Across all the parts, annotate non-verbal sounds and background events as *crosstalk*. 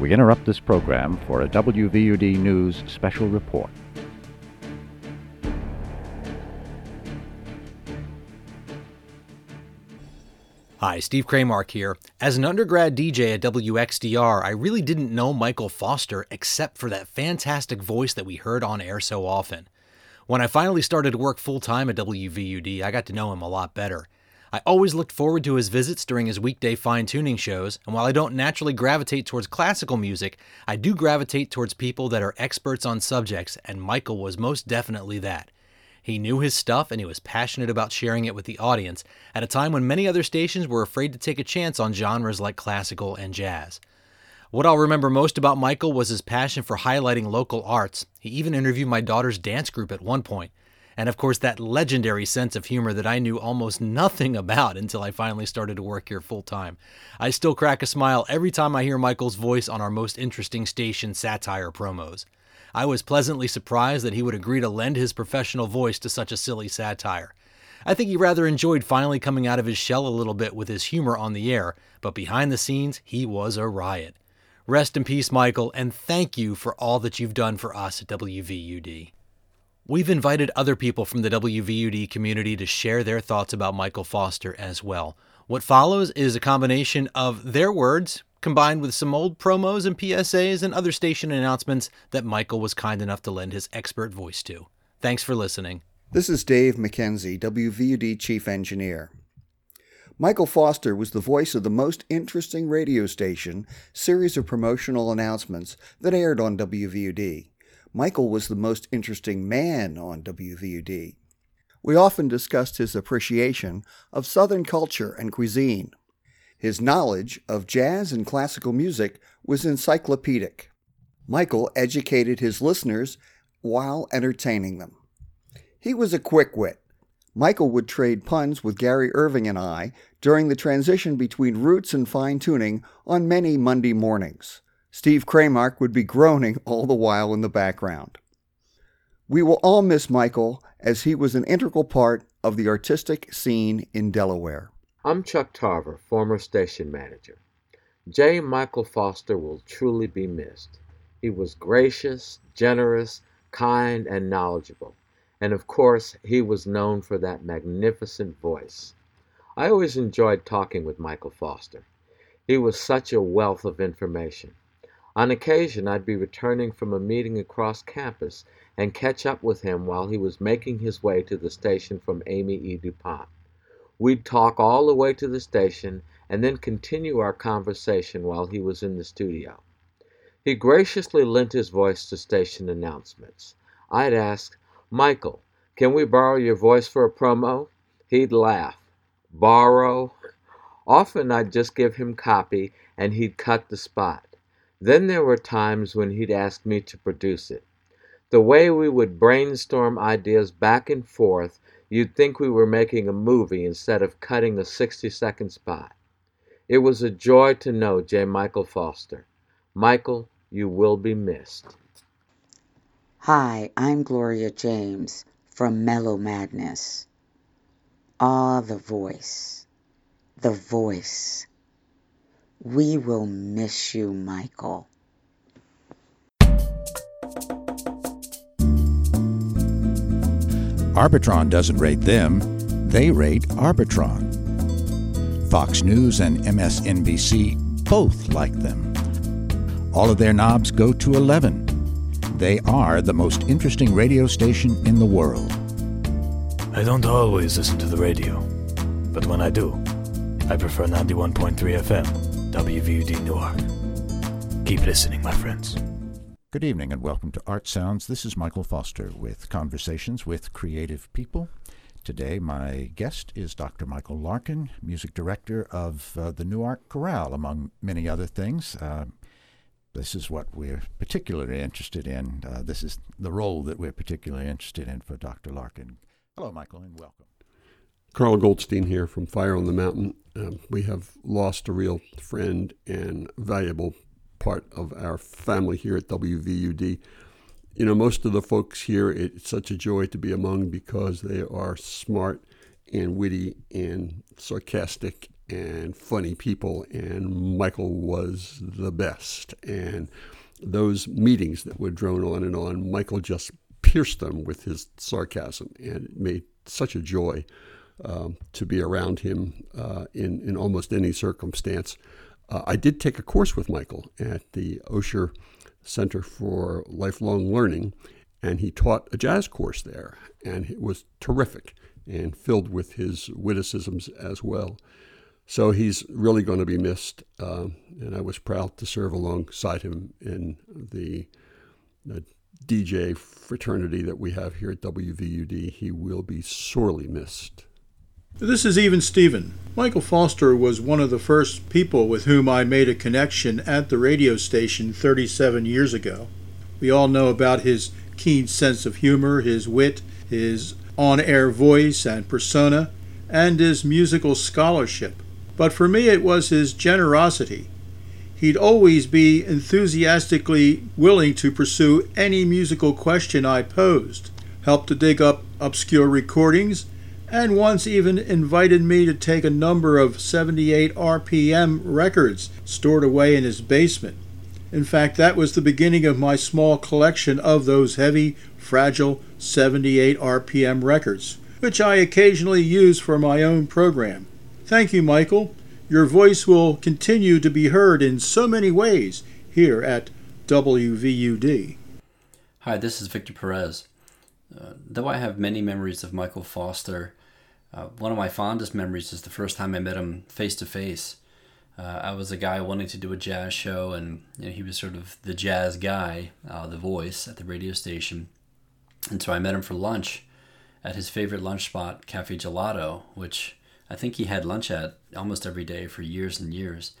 We interrupt this program for a WVUD News special report. Hi, Steve Kramark here. As an undergrad DJ at WXDR, I really didn't know Michael Foster except for that fantastic voice that we heard on air so often. When I finally started to work full time at WVUD, I got to know him a lot better. I always looked forward to his visits during his weekday fine tuning shows, and while I don't naturally gravitate towards classical music, I do gravitate towards people that are experts on subjects, and Michael was most definitely that. He knew his stuff and he was passionate about sharing it with the audience at a time when many other stations were afraid to take a chance on genres like classical and jazz. What I'll remember most about Michael was his passion for highlighting local arts. He even interviewed my daughter's dance group at one point. And of course, that legendary sense of humor that I knew almost nothing about until I finally started to work here full time. I still crack a smile every time I hear Michael's voice on our most interesting station satire promos. I was pleasantly surprised that he would agree to lend his professional voice to such a silly satire. I think he rather enjoyed finally coming out of his shell a little bit with his humor on the air, but behind the scenes, he was a riot. Rest in peace, Michael, and thank you for all that you've done for us at WVUD. We've invited other people from the WVUD community to share their thoughts about Michael Foster as well. What follows is a combination of their words combined with some old promos and PSAs and other station announcements that Michael was kind enough to lend his expert voice to. Thanks for listening. This is Dave McKenzie, WVUD Chief Engineer. Michael Foster was the voice of the most interesting radio station series of promotional announcements that aired on WVUD. Michael was the most interesting man on WVUD. We often discussed his appreciation of Southern culture and cuisine. His knowledge of jazz and classical music was encyclopedic. Michael educated his listeners while entertaining them. He was a quick wit. Michael would trade puns with Gary Irving and I during the transition between roots and fine tuning on many Monday mornings. Steve Kramark would be groaning all the while in the background. We will all miss Michael as he was an integral part of the artistic scene in Delaware. I'm Chuck Tarver, former station manager. J. Michael Foster will truly be missed. He was gracious, generous, kind, and knowledgeable. And of course, he was known for that magnificent voice. I always enjoyed talking with Michael Foster. He was such a wealth of information. On occasion, I'd be returning from a meeting across campus and catch up with him while he was making his way to the station from Amy E. DuPont. We'd talk all the way to the station and then continue our conversation while he was in the studio. He graciously lent his voice to station announcements. I'd ask, Michael, can we borrow your voice for a promo? He'd laugh. Borrow? Often I'd just give him copy and he'd cut the spot. Then there were times when he'd ask me to produce it. The way we would brainstorm ideas back and forth You'd think we were making a movie instead of cutting a 60 second spot. It was a joy to know J. Michael Foster. Michael, you will be missed. Hi, I'm Gloria James from Mellow Madness. Ah, the voice. The voice. We will miss you, Michael. Arbitron doesn't rate them, they rate Arbitron. Fox News and MSNBC both like them. All of their knobs go to 11. They are the most interesting radio station in the world. I don't always listen to the radio, but when I do, I prefer 91.3 FM, WVUD Newark. Keep listening, my friends. Good evening and welcome to Art Sounds. This is Michael Foster with Conversations with Creative People. Today, my guest is Dr. Michael Larkin, music director of uh, the Newark Chorale, among many other things. Uh, this is what we're particularly interested in. Uh, this is the role that we're particularly interested in for Dr. Larkin. Hello, Michael, and welcome. Carl Goldstein here from Fire on the Mountain. Um, we have lost a real friend and valuable part of our family here at WVUD. You know, most of the folks here, it's such a joy to be among because they are smart and witty and sarcastic and funny people, and Michael was the best. And those meetings that would drone on and on, Michael just pierced them with his sarcasm, and it made such a joy um, to be around him uh, in in almost any circumstance. Uh, I did take a course with Michael at the Osher Center for Lifelong Learning, and he taught a jazz course there, and it was terrific and filled with his witticisms as well. So he's really going to be missed, uh, and I was proud to serve alongside him in the, the, DJ fraternity that we have here at WVUD. He will be sorely missed. This is Even Steven. Michael Foster was one of the first people with whom I made a connection at the radio station 37 years ago. We all know about his keen sense of humor, his wit, his on air voice and persona, and his musical scholarship. But for me, it was his generosity. He'd always be enthusiastically willing to pursue any musical question I posed, help to dig up obscure recordings, and once even invited me to take a number of 78 RPM records stored away in his basement. In fact, that was the beginning of my small collection of those heavy, fragile 78 RPM records, which I occasionally use for my own program. Thank you, Michael. Your voice will continue to be heard in so many ways here at WVUD. Hi, this is Victor Perez. Uh, though I have many memories of Michael Foster, uh, one of my fondest memories is the first time I met him face to face. I was a guy wanting to do a jazz show, and you know, he was sort of the jazz guy, uh, the voice at the radio station. And so I met him for lunch at his favorite lunch spot, Cafe Gelato, which I think he had lunch at almost every day for years and years.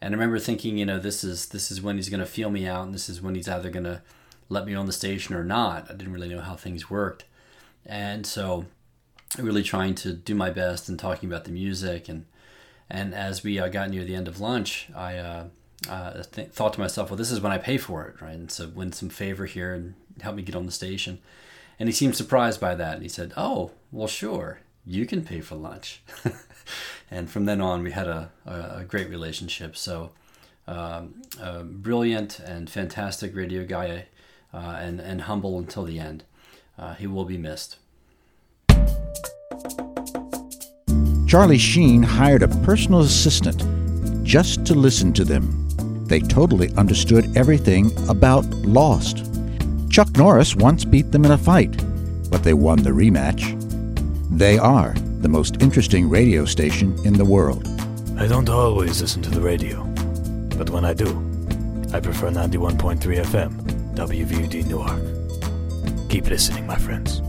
And I remember thinking, you know, this is this is when he's going to feel me out, and this is when he's either going to let me on the station or not. I didn't really know how things worked, and so really trying to do my best and talking about the music. And and as we uh, got near the end of lunch i uh, uh, th- thought to myself well this is when i pay for it right? And so win some favor here and help me get on the station. And he seemed surprised by that. And he said oh well sure. You can pay for lunch. *laughs* And from then on we had a, a, a great relationship. So um, brilliant and fantastic radio guy uh, and, and humble until the end. Uh, he will be missed Charlie Sheen hired a personal assistant just to listen to them. They totally understood everything about Lost. Chuck Norris once beat them in a fight, but they won the rematch. They are the most interesting radio station in the world. I don't always listen to the radio, but when I do, I prefer 91.3 FM, WVUD Newark. Keep listening, my friends.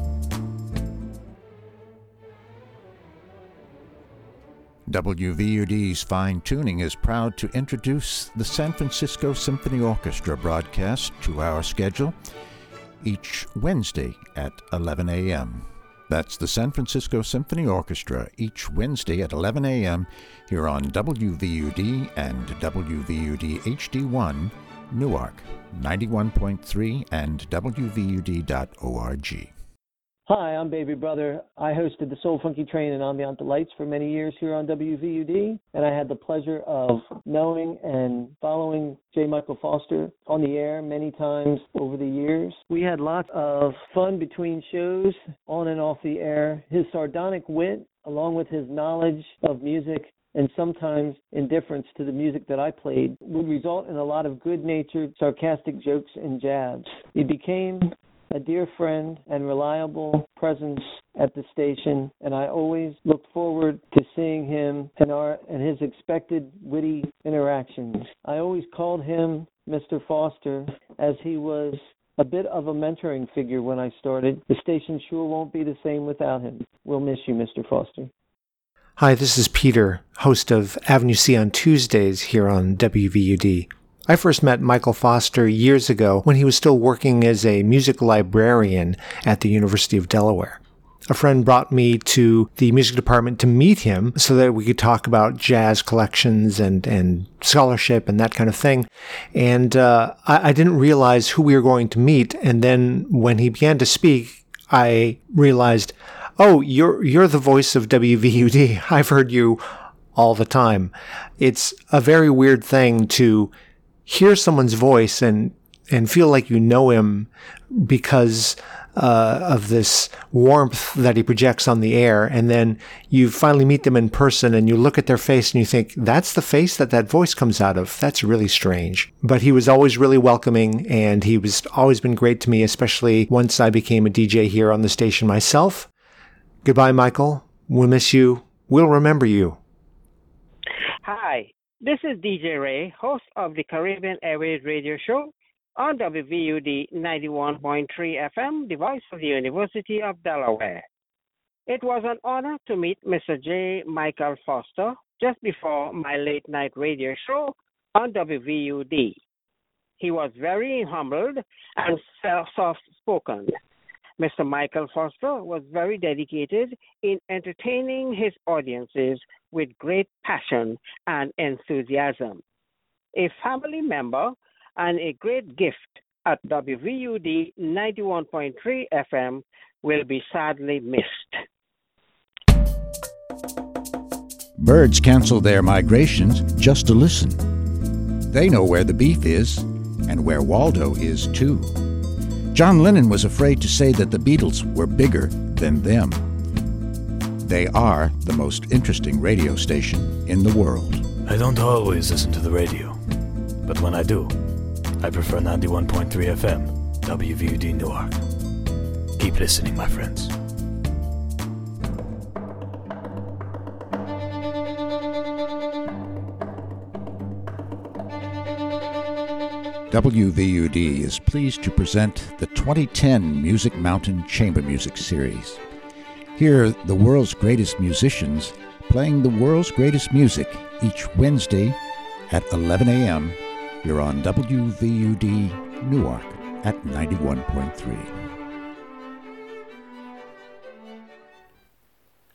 WVUD's Fine Tuning is proud to introduce the San Francisco Symphony Orchestra broadcast to our schedule each Wednesday at 11 a.m. That's the San Francisco Symphony Orchestra each Wednesday at 11 a.m. here on WVUD and WVUD HD1 Newark 91.3 and WVUD.org. Hi, I'm Baby Brother. I hosted the Soul Funky Train and Ambient Delights for many years here on WVUD, and I had the pleasure of knowing and following J. Michael Foster on the air many times over the years. We had lots of fun between shows, on and off the air. His sardonic wit, along with his knowledge of music and sometimes indifference to the music that I played would result in a lot of good natured, sarcastic jokes and jabs. He became a dear friend and reliable presence at the station, and I always look forward to seeing him and our and his expected witty interactions. I always called him Mr. Foster as he was a bit of a mentoring figure when I started. The station sure won't be the same without him. We'll miss you, Mr. Foster. Hi, this is Peter, host of Avenue C on Tuesdays here on WVUD. I first met Michael Foster years ago when he was still working as a music librarian at the University of Delaware. A friend brought me to the music department to meet him so that we could talk about jazz collections and, and scholarship and that kind of thing. And uh, I, I didn't realize who we were going to meet. And then when he began to speak, I realized, oh, you're you're the voice of WVUD. *laughs* I've heard you all the time. It's a very weird thing to hear someone's voice and and feel like you know him because uh, of this warmth that he projects on the air. And then you finally meet them in person and you look at their face and you think, that's the face that that voice comes out of. That's really strange. But he was always really welcoming and he was always been great to me, especially once I became a DJ here on the station myself. Goodbye, Michael. We'll miss you. We'll remember you. Hi, this is DJ Ray, host of the Caribbean Airways radio show on WVUD 91.3 FM, the voice of the University of Delaware. It was an honor to meet Mr. J. Michael Foster just before my late night radio show on WVUD. He was very humbled and soft spoken. Mr. Michael Foster was very dedicated in entertaining his audiences with great passion and enthusiasm. A family member and a great gift at WVUD 91.3 FM will be sadly missed. Birds cancel their migrations just to listen. They know where the beef is and where Waldo is too. John Lennon was afraid to say that the Beatles were bigger than them. They are the most interesting radio station in the world. I don't always listen to the radio, but when I do, I prefer 91.3 FM, WVUD Newark. Keep listening, my friends. WVUD is pleased to present the 2010 Music Mountain Chamber Music Series. Hear the world's greatest musicians playing the world's greatest music each Wednesday at 11 a.m. You're on WVUD Newark at 91.3.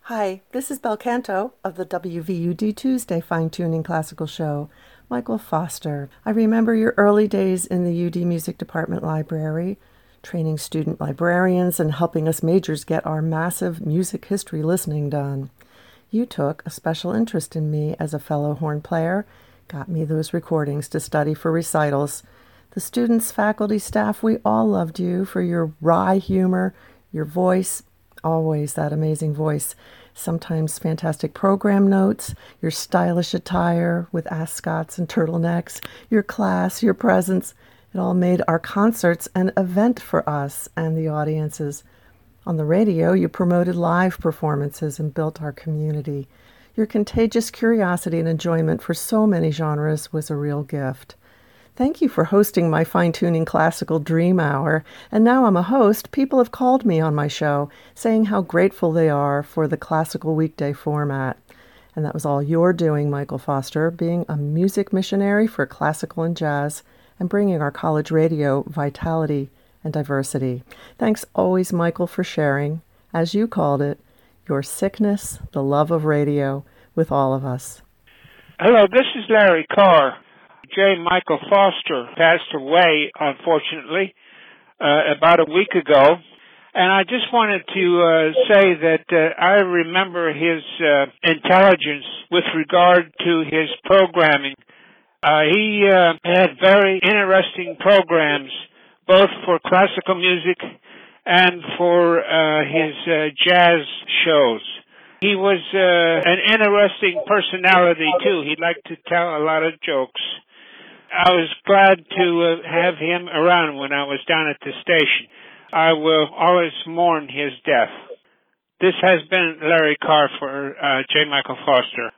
Hi, this is Bel Canto of the WVUD Tuesday Fine Tuning Classical Show. Michael Foster. I remember your early days in the UD Music Department Library, training student librarians and helping us majors get our massive music history listening done. You took a special interest in me as a fellow horn player, got me those recordings to study for recitals. The students, faculty, staff, we all loved you for your wry humor, your voice, always that amazing voice sometimes fantastic program notes, your stylish attire with ascots and turtlenecks, your class, your presence. It all made our concerts an event for us and the audiences. On the radio, you promoted live performances and built our community. Your contagious curiosity and enjoyment for so many genres was a real gift. Thank you for hosting my fine tuning classical dream hour. And now I'm a host. People have called me on my show saying how grateful they are for the classical weekday format. And that was all you're doing, Michael Foster, being a music missionary for classical and jazz and bringing our college radio vitality and diversity. Thanks always, Michael, for sharing, as you called it, your sickness, the love of radio, with all of us. Hello, this is Larry Carr. J. Michael Foster passed away, unfortunately, uh, about a week ago. And I just wanted to uh, say that uh, I remember his uh, intelligence with regard to his programming. Uh, he uh, had very interesting programs, both for classical music and for his jazz shows. He was an interesting personality too. He liked to tell a lot of jokes. I was glad to uh, have him around when I was down at the station. I will always mourn his death. This has been Larry Carr for uh, J. Michael Foster.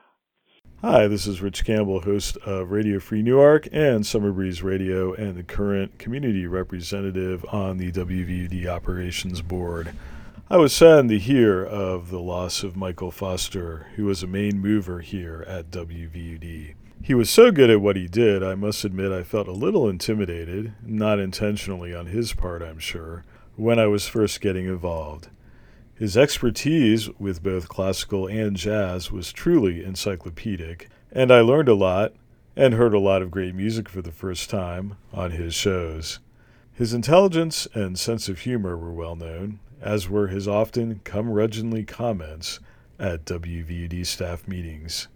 Hi, this is Rich Campbell, host of Radio Free Newark and Summer Breeze Radio, and the current community representative on the WVUD Operations Board. I was saddened to hear of the loss of Michael Foster, who was a main mover here at WVUD. He was so good at what he did, I must admit I felt a little intimidated, not intentionally on his part, I'm sure, when I was first getting involved. His expertise with both classical and jazz was truly encyclopedic, and I learned a lot and heard a lot of great music for the first time on his shows. His intelligence and sense of humor were well known, as were his often curmudgeonly comments at WVUD staff meetings.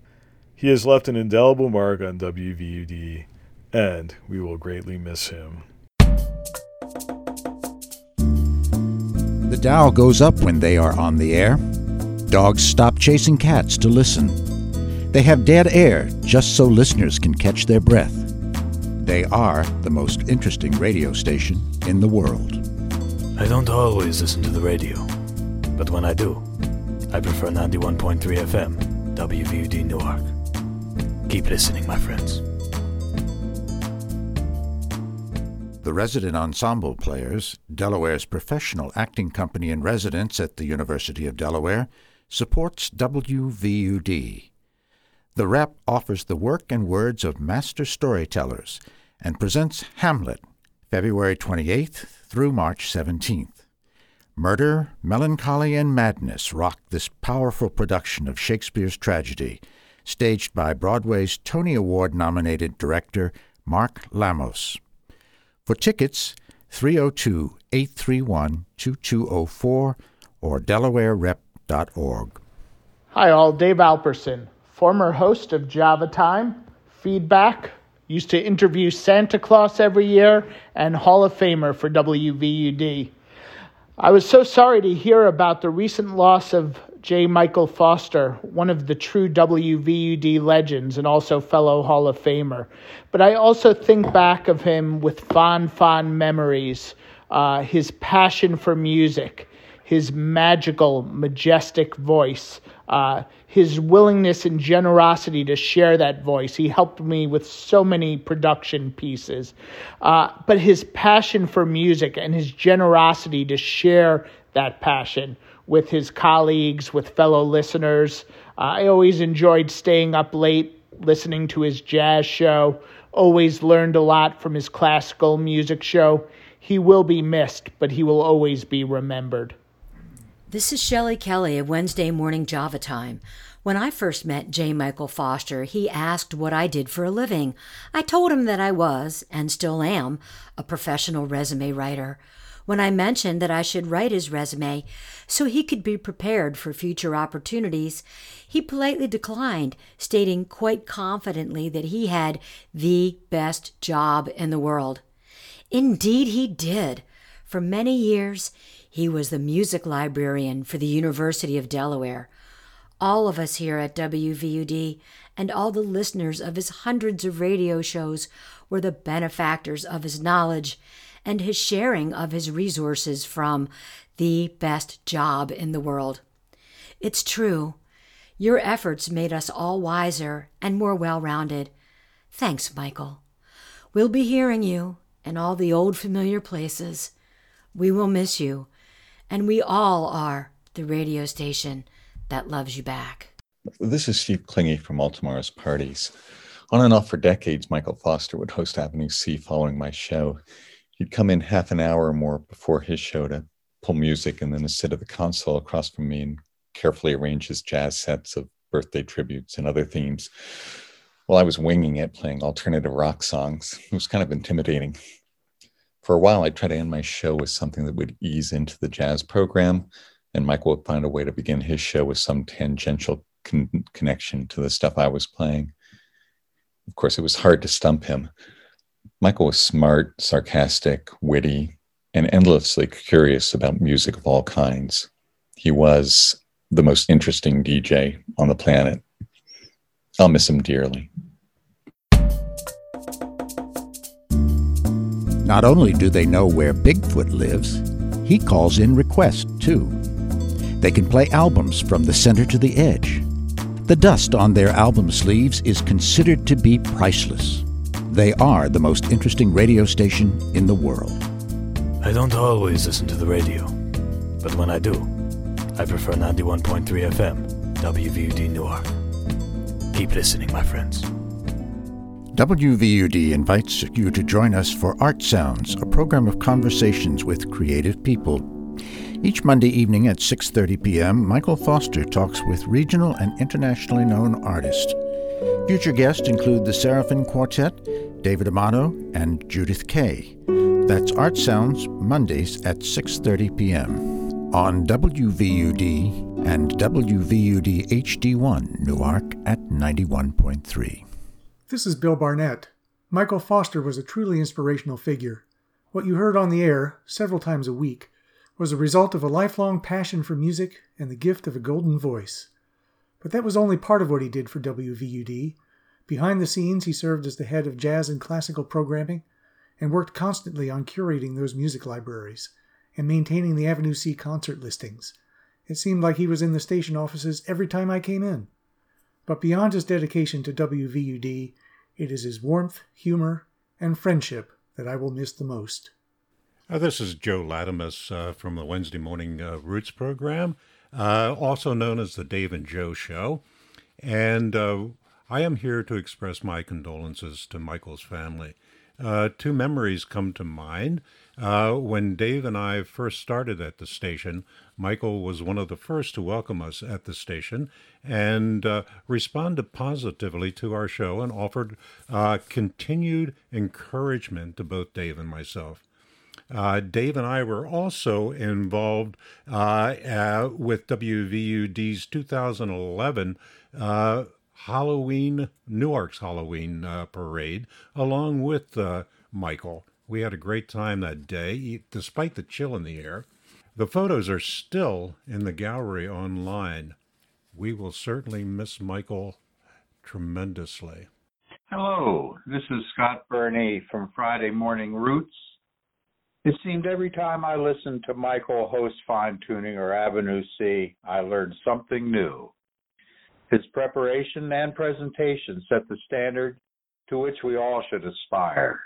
He has left an indelible mark on WVUD, and we will greatly miss him. The dial goes up when they are on the air. Dogs stop chasing cats to listen. They have dead air just so listeners can catch their breath. They are the most interesting radio station in the world. I don't always listen to the radio, but when I do, I prefer 91.3 FM, WVUD Newark. Keep listening, my friends. The resident ensemble players, Delaware's professional acting company in residence at the University of Delaware, supports WVUD. The Rep offers the work and words of master storytellers and presents Hamlet, February 28th through March 17th. Murder, melancholy, and madness rock this powerful production of Shakespeare's tragedy, staged by Broadway's Tony Award nominated director Mark Lamos. For tickets, 302 831 2204 or DelawareRep.org. Hi, all. Dave Alperson, former host of Java Time, Feedback, used to interview Santa Claus every year, and Hall of Famer for WVUD. I was so sorry to hear about the recent loss of J. Michael Foster, one of the true WVUD legends and also fellow Hall of Famer. But I also think back of him with fond, fond memories. Uh, his passion for music, his magical, majestic voice, uh, his willingness and generosity to share that voice. He helped me with so many production pieces. Uh, but his passion for music and his generosity to share that passion with his colleagues, with fellow listeners. Uh, I always enjoyed staying up late listening to his jazz show, always learned a lot from his classical music show. He will be missed, but he will always be remembered. This is Shelley Kelly of Wednesday Morning Java Time. When I first met J. Michael Foster, he asked what I did for a living. I told him that I was, and still am, a professional resume writer. When I mentioned that I should write his resume so he could be prepared for future opportunities, he politely declined, stating quite confidently that he had the best job in the world. Indeed, he did. For many years, he was the music librarian for the University of Delaware. All of us here at WVUD and all the listeners of his hundreds of radio shows were the benefactors of his knowledge and his sharing of his resources from the best job in the world. It's true. Your efforts made us all wiser and more well rounded. Thanks, Michael. We'll be hearing you in all the old familiar places. We will miss you, and we all are the radio station that loves you back. This is Steve Klinge from All Tomorrow's Parties. On and off for decades, Michael Foster would host Avenue C following my show. He'd come in half an hour or more before his show to pull music and then to sit at the console across from me and carefully arrange his jazz sets of birthday tributes and other themes. While I was winging it, playing alternative rock songs, it was kind of intimidating. For a while, I'd try to end my show with something that would ease into the jazz program, and Michael would find a way to begin his show with some tangential con- connection to the stuff I was playing. Of course, it was hard to stump him. Michael was smart, sarcastic, witty, and endlessly curious about music of all kinds. He was the most interesting DJ on the planet. I'll miss him dearly. Not only do they know where Bigfoot lives, he calls in requests too. They can play albums from the center to the edge. The dust on their album sleeves is considered to be priceless. They are the most interesting radio station in the world. I don't always listen to the radio, but when I do, I prefer 91.3 FM, WVUD Newark. Keep listening, my friends. WVUD invites you to join us for Art Sounds, a program of conversations with creative people. Each Monday evening at 6:30 p.m., Michael Foster talks with regional and internationally known artists. Future guests include the Seraphim Quartet, David Amato, and Judith Kay. That's Art Sounds Mondays at 6:30 p.m. on WVUD and WVUD HD1 Newark at 91.3. This is Bill Barnett. Michael Foster was a truly inspirational figure. What you heard on the air, several times a week, was a result of a lifelong passion for music and the gift of a golden voice. But that was only part of what he did for WVUD. Behind the scenes, he served as the head of jazz and classical programming and worked constantly on curating those music libraries and maintaining the Avenue C concert listings. It seemed like he was in the station offices every time I came in. But beyond his dedication to WVUD, it is his warmth, humor, and friendship that I will miss the most. Uh, this is Joe Latimus uh, from the Wednesday Morning uh, Roots program, uh, also known as the Dave and Joe Show. And uh, I am here to express my condolences to Michael's family. Uh, two memories come to mind. Uh, when Dave and I first started at the station, Michael was one of the first to welcome us at the station and uh, responded positively to our show and offered uh, continued encouragement to both Dave and myself. Uh, Dave and I were also involved uh, uh, with WVUD's 2011 uh, Halloween, Newark's Halloween uh, parade, along with uh, Michael. We had a great time that day, despite the chill in the air. The photos are still in the gallery online. We will certainly miss Michael tremendously. Hello, this is Scott Burney from Friday Morning Roots. It seemed every time I listened to Michael host Fine Tuning or Avenue C, I learned something new. His preparation and presentation set the standard to which we all should aspire.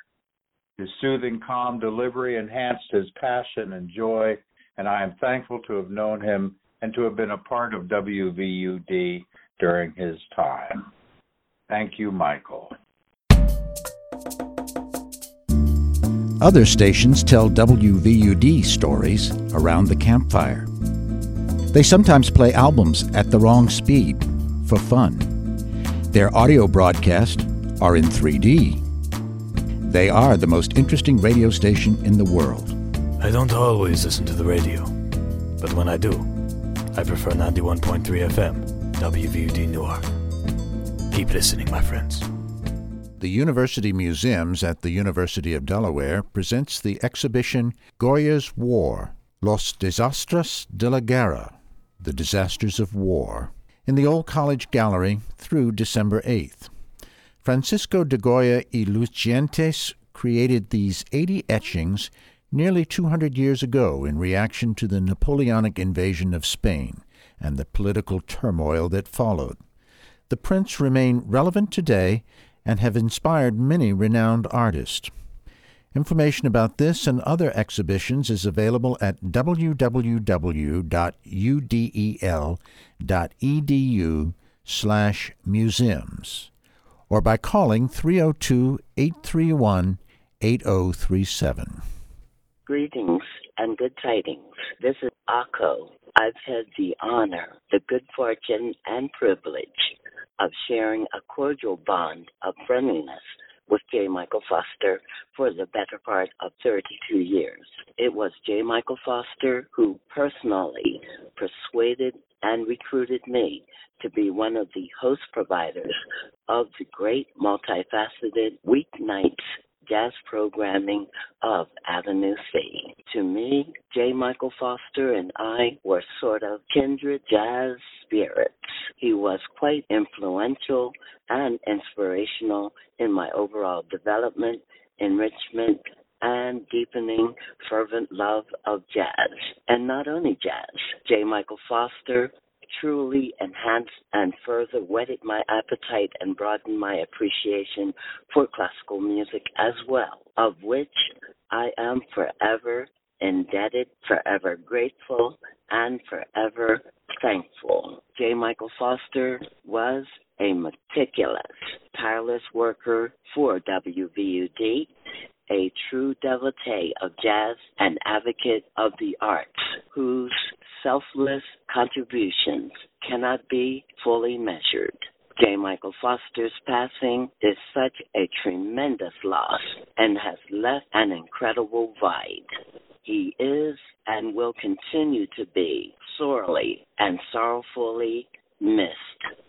His soothing, calm delivery enhanced his passion and joy, and I am thankful to have known him and to have been a part of WVUD during his time. Thank you, Michael. Other stations tell WVUD stories around the campfire. They sometimes play albums at the wrong speed for fun. Their audio broadcasts are in 3D. They are the most interesting radio station in the world. I don't always listen to the radio, but when I do, I prefer 91.3 FM, WVUD Newark. Keep listening, my friends. The University Museums at the University of Delaware presents the exhibition Goya's War, Los Desastres de la Guerra, The Disasters of War, in the Old College Gallery through December 8th. Francisco de Goya y Lucientes created these 80 etchings nearly 200 years ago in reaction to the Napoleonic invasion of Spain and the political turmoil that followed. The prints remain relevant today and have inspired many renowned artists. Information about this and other exhibitions is available at www.udel.edu slash museums or by calling 302-831-8037. Greetings and good tidings. This is Akko. I've had the honor, the good fortune, and privilege of sharing a cordial bond of friendliness with J. Michael Foster for the better part of 32 years. It was J. Michael Foster who personally persuaded and recruited me to be one of the host providers of the great multifaceted weeknights jazz programming of Avenue C. To me, J. Michael Foster and I were sort of kindred jazz spirits. He was quite influential and inspirational in my overall development, enrichment, and deepening fervent love of jazz. And not only jazz, J. Michael Foster truly enhanced and further whetted my appetite and broadened my appreciation for classical music as well, of which I am forever indebted, forever grateful, and forever thankful. J. Michael Foster was a meticulous, tireless worker for WVUD, a true devotee of jazz and advocate of the arts, whose selfless contributions cannot be fully measured. J. Michael Foster's passing is such a tremendous loss and has left an incredible void. He is and will continue to be sorely and sorrowfully missed.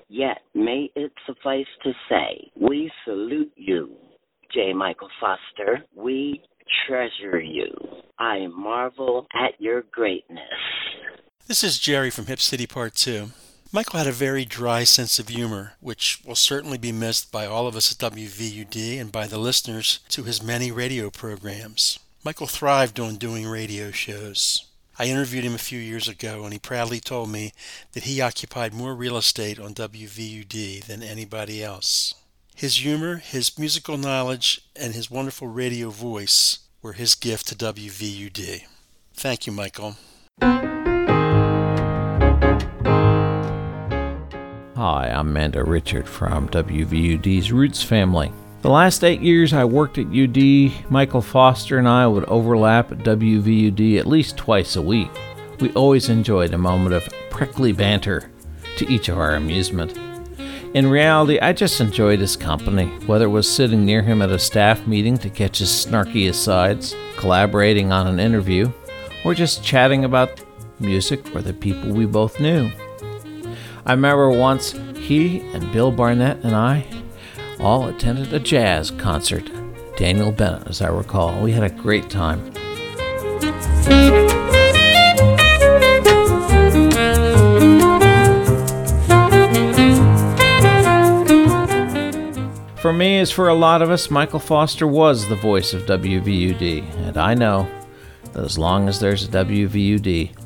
Yet may it suffice to say, we salute you, J. Michael Foster. We treasure you. I marvel at your greatness. This is Jerry from Hip City Part 2. Michael had a very dry sense of humor, which will certainly be missed by all of us at WVUD and by the listeners to his many radio programs. Michael thrived on doing radio shows. I interviewed him a few years ago, and he proudly told me that he occupied more real estate on WVUD than anybody else. His humor, his musical knowledge, and his wonderful radio voice were his gift to WVUD. Thank you, Michael. Hi, I'm Amanda Richard from WVUD's Roots family. The last eight years I worked at UD, Michael Foster and I would overlap at WVUD at least twice a week. We always enjoyed a moment of prickly banter to each of our amusement. In reality, I just enjoyed his company, whether it was sitting near him at a staff meeting to catch his snarky asides, collaborating on an interview, or just chatting about music or the people we both knew. I remember once he and Bill Barnett and I all attended a jazz concert. Daniel Bennett, as I recall. We had a great time. For me, as for a lot of us, Michael Foster was the voice of WVUD, and I know that as long as there's a WVUD,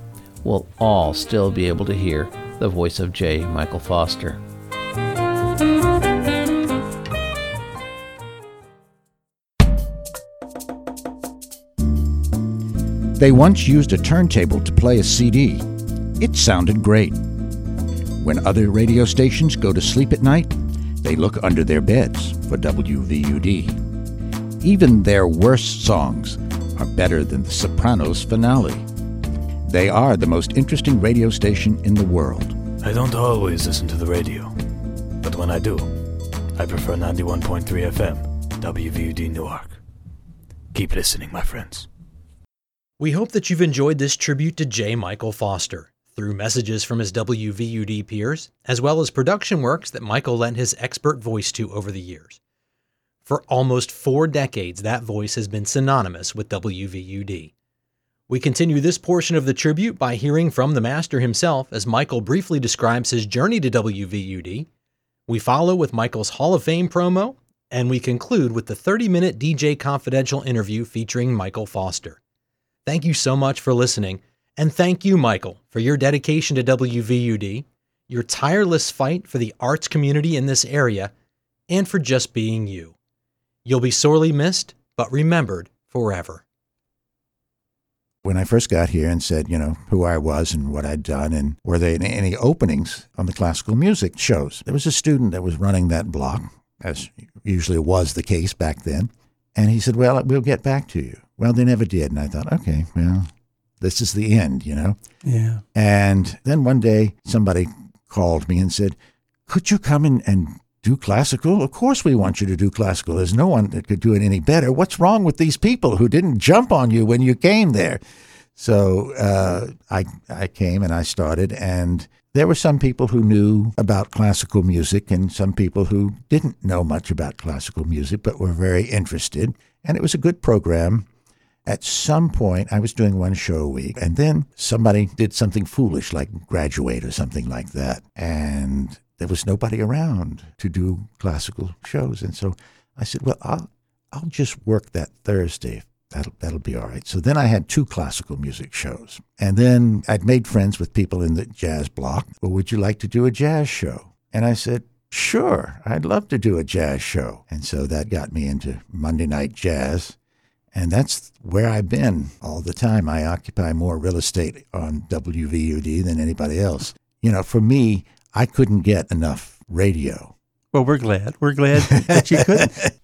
we'll all still be able to hear the voice of J. Michael Foster. They once used a turntable to play a CD. It sounded great. When other radio stations go to sleep at night, they look under their beds for WVUD. Even their worst songs are better than the Sopranos finale. They are the most interesting radio station in the world. I don't always listen to the radio, but when I do, I prefer 91.3 FM, WVUD Newark. Keep listening, my friends. We hope that you've enjoyed this tribute to J. Michael Foster through messages from his WVUD peers, as well as production works that Michael lent his expert voice to over the years. For almost four decades, that voice has been synonymous with WVUD. We continue this portion of the tribute by hearing from the master himself as Michael briefly describes his journey to WVUD. We follow with Michael's Hall of Fame promo, and we conclude with the 30 minute DJ Confidential interview featuring Michael Foster. Thank you so much for listening, and thank you, Michael, for your dedication to WVUD, your tireless fight for the arts community in this area, and for just being you. You'll be sorely missed, but remembered forever. When I first got here and said, you know, who I was and what I'd done, and were there any openings on the classical music shows, there was a student that was running that block, as usually was the case back then. And he said, Well, we'll get back to you. Well, they never did. And I thought, okay, well, this is the end, you know? Yeah. And then one day somebody called me and said, Could you come in and do classical? Of course we want you to do classical. There's no one that could do it any better. What's wrong with these people who didn't jump on you when you came there? So uh, I I came and I started, and there were some people who knew about classical music and some people who didn't know much about classical music but were very interested. And it was a good program. At some point, I was doing one show a week, and then somebody did something foolish like graduate or something like that. And there was nobody around to do classical shows. And so I said, Well, I'll, I'll just work that Thursday That'll, that'll be all right. So then I had two classical music shows. And then I'd made friends with people in the jazz block. Well, would you like to do a jazz show? And I said, Sure, I'd love to do a jazz show. And so that got me into Monday Night Jazz. And that's where I've been all the time. I occupy more real estate on WVUD than anybody else. You know, for me, I couldn't get enough radio. Well, we're glad. We're glad *laughs* that you couldn't.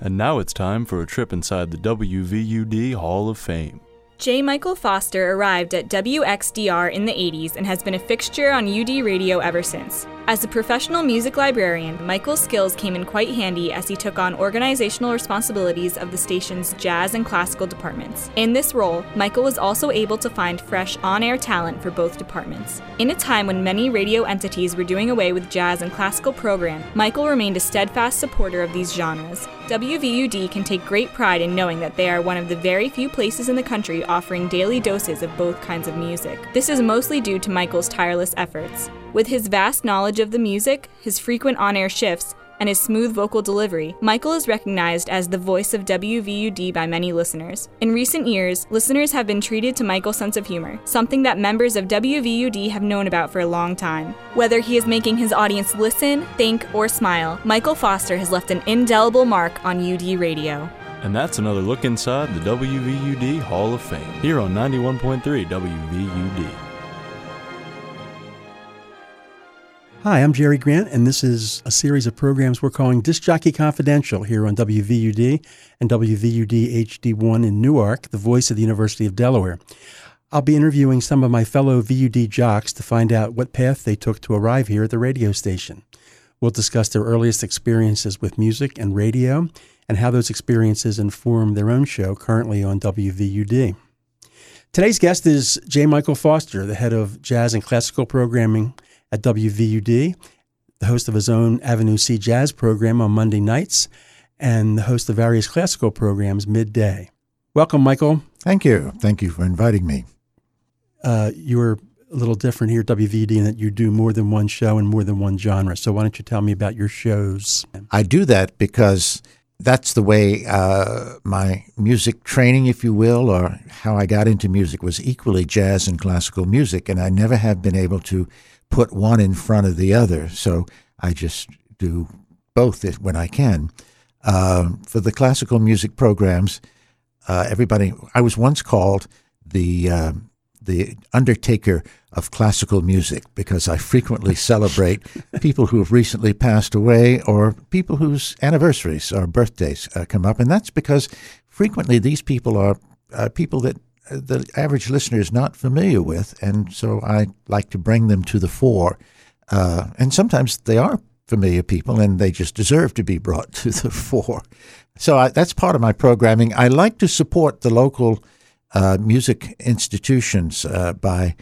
And now it's time for a trip inside the WVUD Hall of Fame. J. Michael Foster arrived at WXDR in the 80s and has been a fixture on UD radio ever since. As a professional music librarian, Michael's skills came in quite handy as he took on organizational responsibilities of the station's jazz and classical departments. In this role, Michael was also able to find fresh on air talent for both departments. In a time when many radio entities were doing away with jazz and classical program, Michael remained a steadfast supporter of these genres. WVUD can take great pride in knowing that they are one of the very few places in the country offering daily doses of both kinds of music. This is mostly due to Michael's tireless efforts. With his vast knowledge of the music, his frequent on air shifts, and his smooth vocal delivery, Michael is recognized as the voice of WVUD by many listeners. In recent years, listeners have been treated to Michael's sense of humor, something that members of WVUD have known about for a long time. Whether he is making his audience listen, think, or smile, Michael Foster has left an indelible mark on UD Radio. And that's another look inside the WVUD Hall of Fame here on 91.3 WVUD. Hi, I'm Jerry Grant, and this is a series of programs we're calling Disc Jockey Confidential here on WVUD and WVUD HD1 in Newark, the voice of the University of Delaware. I'll be interviewing some of my fellow VUD jocks to find out what path they took to arrive here at the radio station. We'll discuss their earliest experiences with music and radio and how those experiences inform their own show currently on WVUD. Today's guest is J. Michael Foster, the head of jazz and classical programming at WVUD, the host of his own Avenue C Jazz program on Monday nights, and the host of various classical programs midday. Welcome, Michael. Thank you. Thank you for inviting me. Uh, you're a little different here at WVUD in that you do more than one show and more than one genre. So why don't you tell me about your shows? I do that because that's the way uh, my music training, if you will, or how I got into music was equally jazz and classical music, and I never have been able to put one in front of the other. So I just do both when I can. Uh, for the classical music programs, uh, everybody, I was once called the uh, the undertaker of classical music because I frequently celebrate people who have recently passed away or people whose anniversaries or birthdays uh, come up, and that's because frequently these people are uh, people that the average listener is not familiar with, and so I like to bring them to the fore. Uh, and sometimes they are familiar people, and they just deserve to be brought *laughs* to the fore. So I, that's part of my programming. I like to support the local uh, music institutions uh, by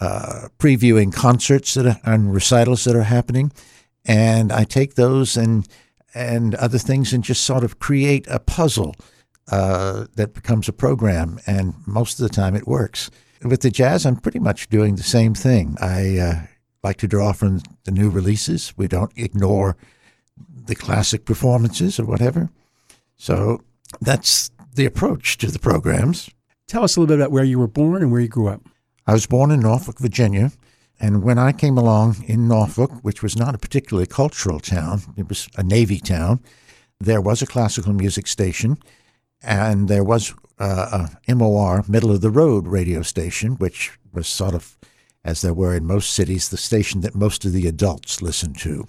uh, previewing concerts that are, and recitals that are happening, and I take those and and other things and just sort of create a puzzle uh, that becomes a program, and most of the time it works. With the jazz, I'm pretty much doing the same thing. I like to draw from the new releases. We don't ignore the classic performances or whatever. So that's the approach to the programs. Tell us a little bit about where you were born and where you grew up. I was born in Norfolk, Virginia. And when I came along in Norfolk, which was not a particularly cultural town, it was a Navy town, there was a classical music station and there was uh, a MOR, middle of the road radio station, which was sort of, as there were in most cities, the station that most of the adults listened to.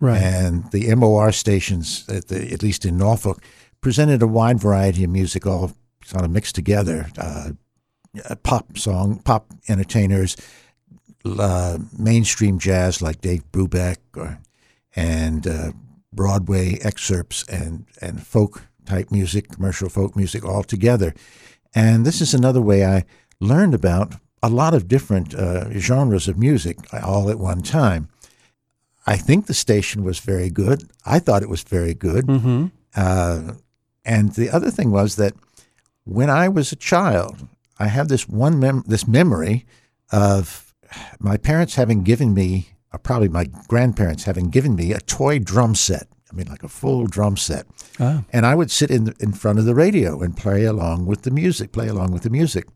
Right. And the MOR stations, at, the, at least in Norfolk, presented a wide variety of music, all sort of mixed together. Uh, pop song, pop entertainers, uh, mainstream jazz like Dave Brubeck, or, and uh, Broadway excerpts, and and folk type music, commercial folk music all together. And this is another way I learned about a lot of different uh, genres of music all at one time. I think the station was very good. I thought it was very good. Mm-hmm. Uh, and the other thing was that when I was a child, I have this one mem- this memory of my parents having given me, or probably my grandparents having given me, a toy drum set. I mean, like a full drum set. Oh. And I would sit in the, in front of the radio and play along with the music, play along with the music.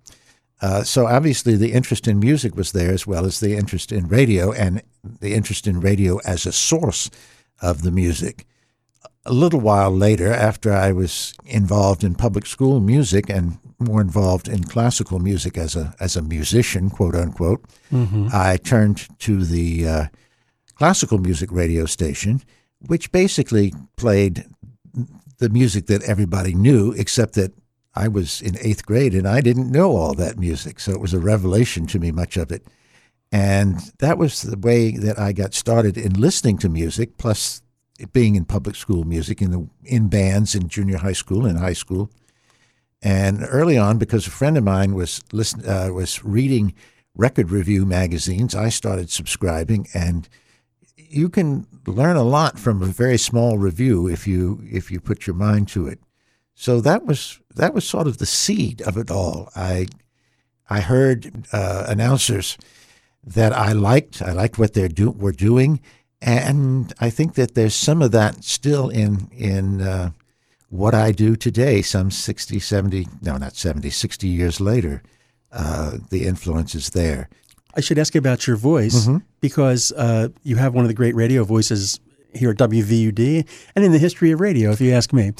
Uh, so obviously, the interest in music was there as well as the interest in radio and the interest in radio as a source of the music. A little while later, after I was involved in public school music and more involved in classical music as a as a musician, quote unquote, Mhm. I turned to the uh, classical music radio station, which basically played the music that everybody knew, except that I was in eighth grade and I didn't know all that music. So it was a revelation to me, much of it. And that was the way that I got started in listening to music, plus being in public school music, in, the, in bands in junior high school and high school. And early on, because a friend of mine was listen, uh, was reading record review magazines, I started subscribing, and you can learn a lot from a very small review if you if you put your mind to it. So that was that was sort of the seed of it all. I I heard uh, announcers that I liked. I liked what they're do were doing, and I think that there's some of that still in in uh, what I do today. Some 60, 70, no, not 70, 60 years later, uh, the influence is there. I should ask you about your voice Mhm. because uh, you have one of the great radio voices here at WVUD and in the history of radio, if you ask me.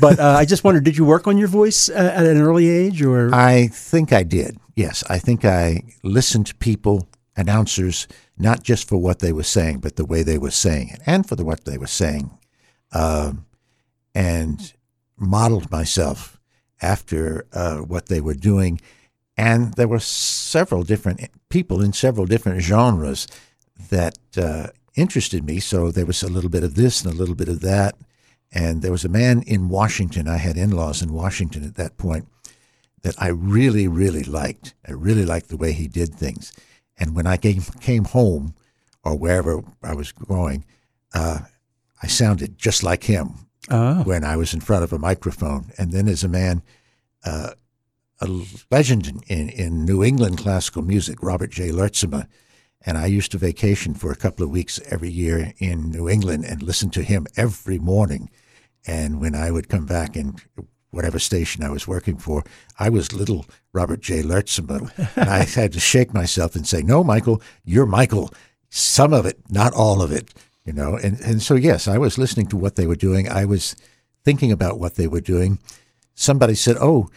But uh, I just wondered, did you work on your voice uh, at an early age, or I think I did. Yes, I think I listened to people, announcers, not just for what they were saying, but the way they were saying it, and for the what they were saying, um, and modeled myself after uh, what they were doing. And there were several different people in several different genres that uh, interested me. So there was a little bit of this and a little bit of that. And there was a man in Washington. I had in laws in Washington at that point that I really, really liked. I really liked the way he did things. And when I came, came home or wherever I was going, uh, I sounded just like him Ah. when I was in front of a microphone. And then as a man, uh, a legend in, in, in New England classical music, Robert J. Lurtsema. And I used to vacation for a couple of weeks every year in New England and listen to him every morning. And when I would come back and whatever station I was working for, I was little Robert J. Lurtsema. and I had to shake myself and say, No, Michael, you're Michael. Some of it, not all of it. You know, and, and so yes, I was listening to what they were doing. I was thinking about what they were doing. Somebody said, Oh,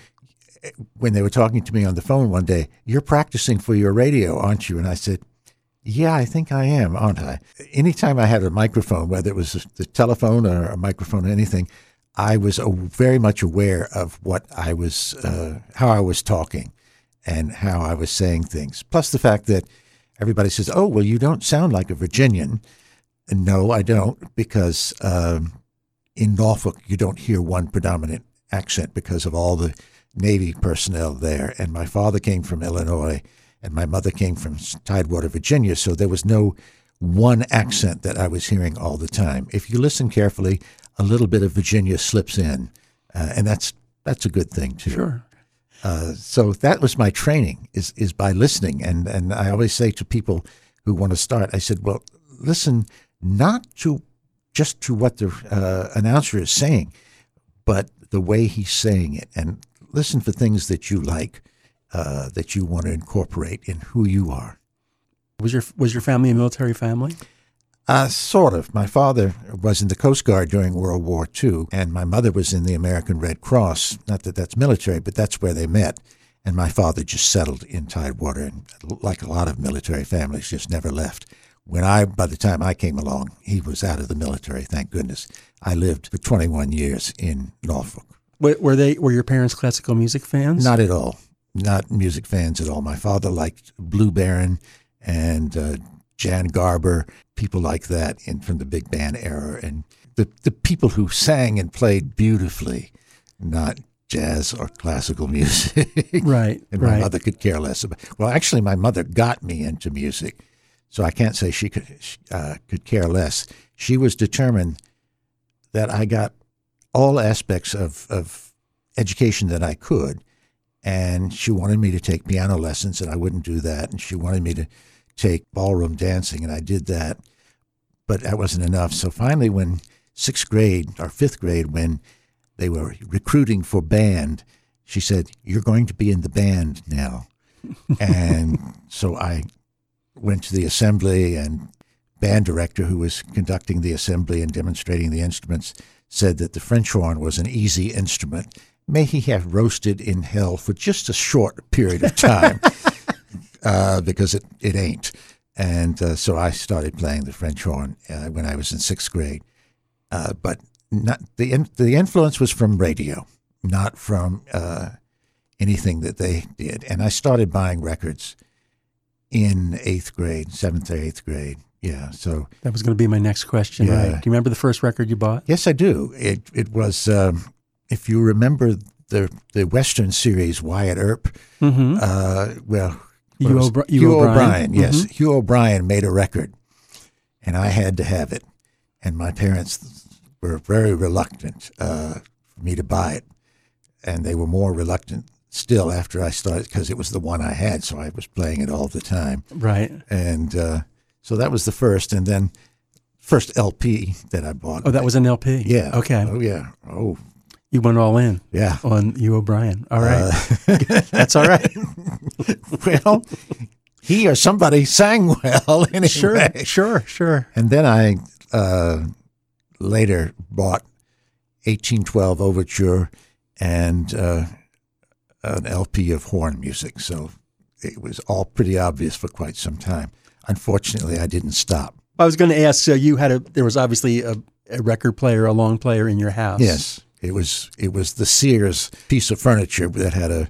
when they were talking to me on the phone one day, you're practicing for your radio, aren't you? And I said, yeah, I think I am, aren't I? Anytime I had a microphone, whether it was the telephone or a microphone or anything, I was very much aware of what I was, uh, how I was talking and how I was saying things. Plus the fact that everybody says, oh, well, you don't sound like a Virginian. And no, I don't, because um, in Norfolk, you don't hear one predominant accent because of all the Navy personnel there. And my father came from Illinois, and my mother came from Tidewater, Virginia. So there was no one accent that I was hearing all the time. If you listen carefully, a little bit of Virginia slips in, uh, and that's that's a good thing too. Sure. Uh, so that was my training is is by listening, and and I always say to people who want to start, I said, well, listen not to just to what the uh, announcer is saying, but the way he's saying it, and listen for things that you like, uh, that you want to incorporate in who you are. was your was your family a military family? Uh, sort of. My father was in the Coast Guard during World War II, and my mother was in the American Red Cross. Not that that's military, but that's where they met. And my father just settled in Tidewater, and like a lot of military families, just never left. When I, by the time I came along, he was out of the military. Thank goodness. I lived for 21 years in Norfolk. Were, were they were your parents classical music fans? Not at all. Not music fans at all. My father liked Blue Barron and uh, Jan Garber, people like that in, from the big band era, and the, the people who sang and played beautifully, not jazz or classical music. *laughs* Right, and my right. mother could care less about. Well, actually, my mother got me into music, so I can't say she could uh, could care less. She was determined that I got all aspects of, of education that I could. And she wanted me to take piano lessons, and I wouldn't do that. And she wanted me to take ballroom dancing, and I did that. But that wasn't enough. So finally, when sixth grade or fifth grade, when they were recruiting for band, she said, You're going to be in the band now. *laughs* and so I went to the assembly and band director who was conducting the assembly and demonstrating the instruments said that the French horn was an easy instrument. May he have roasted in hell for just a short period of time, *laughs* uh, because it, it ain't. And uh, so I started playing the French horn uh, when I was in sixth grade. Uh, but not, the in, the influence was from radio. not from uh, anything that they did. And I started buying records in eighth grade, seventh or eighth grade. Yeah, so that was going to be my next question. Yeah. Right? Do you remember the first record you bought? yes, I do. It it was um, if you remember the the Western series Wyatt Earp. Mhm. Uh, well, Hugh was- Hugh Hugh O'Brian. O'Brian. Yes, Mhm. Hugh O'Brian made a record, and I had to have it. And my parents were very reluctant uh, for me to buy it, and they were more reluctant still after I started because it was the one I had, so I was playing it all the time. Right. And uh, so that was the first, and then first LP that I bought. Oh, that was an LP. Yeah. Okay. Oh yeah. Oh. You went all in. Yeah. On you, O'Brian. All right. Uh, *laughs* That's all right. *laughs* well, he or somebody sang well *laughs* anyway. Sure, sure, sure. And then I uh, later bought 1812 Overture and uh, an LP of horn music. So it was all pretty obvious for quite some time. Unfortunately, I didn't stop. I was going to ask. So you had a. There was obviously a, a record player, a long player in your house. Yes, it was it was the Sears piece of furniture that had a,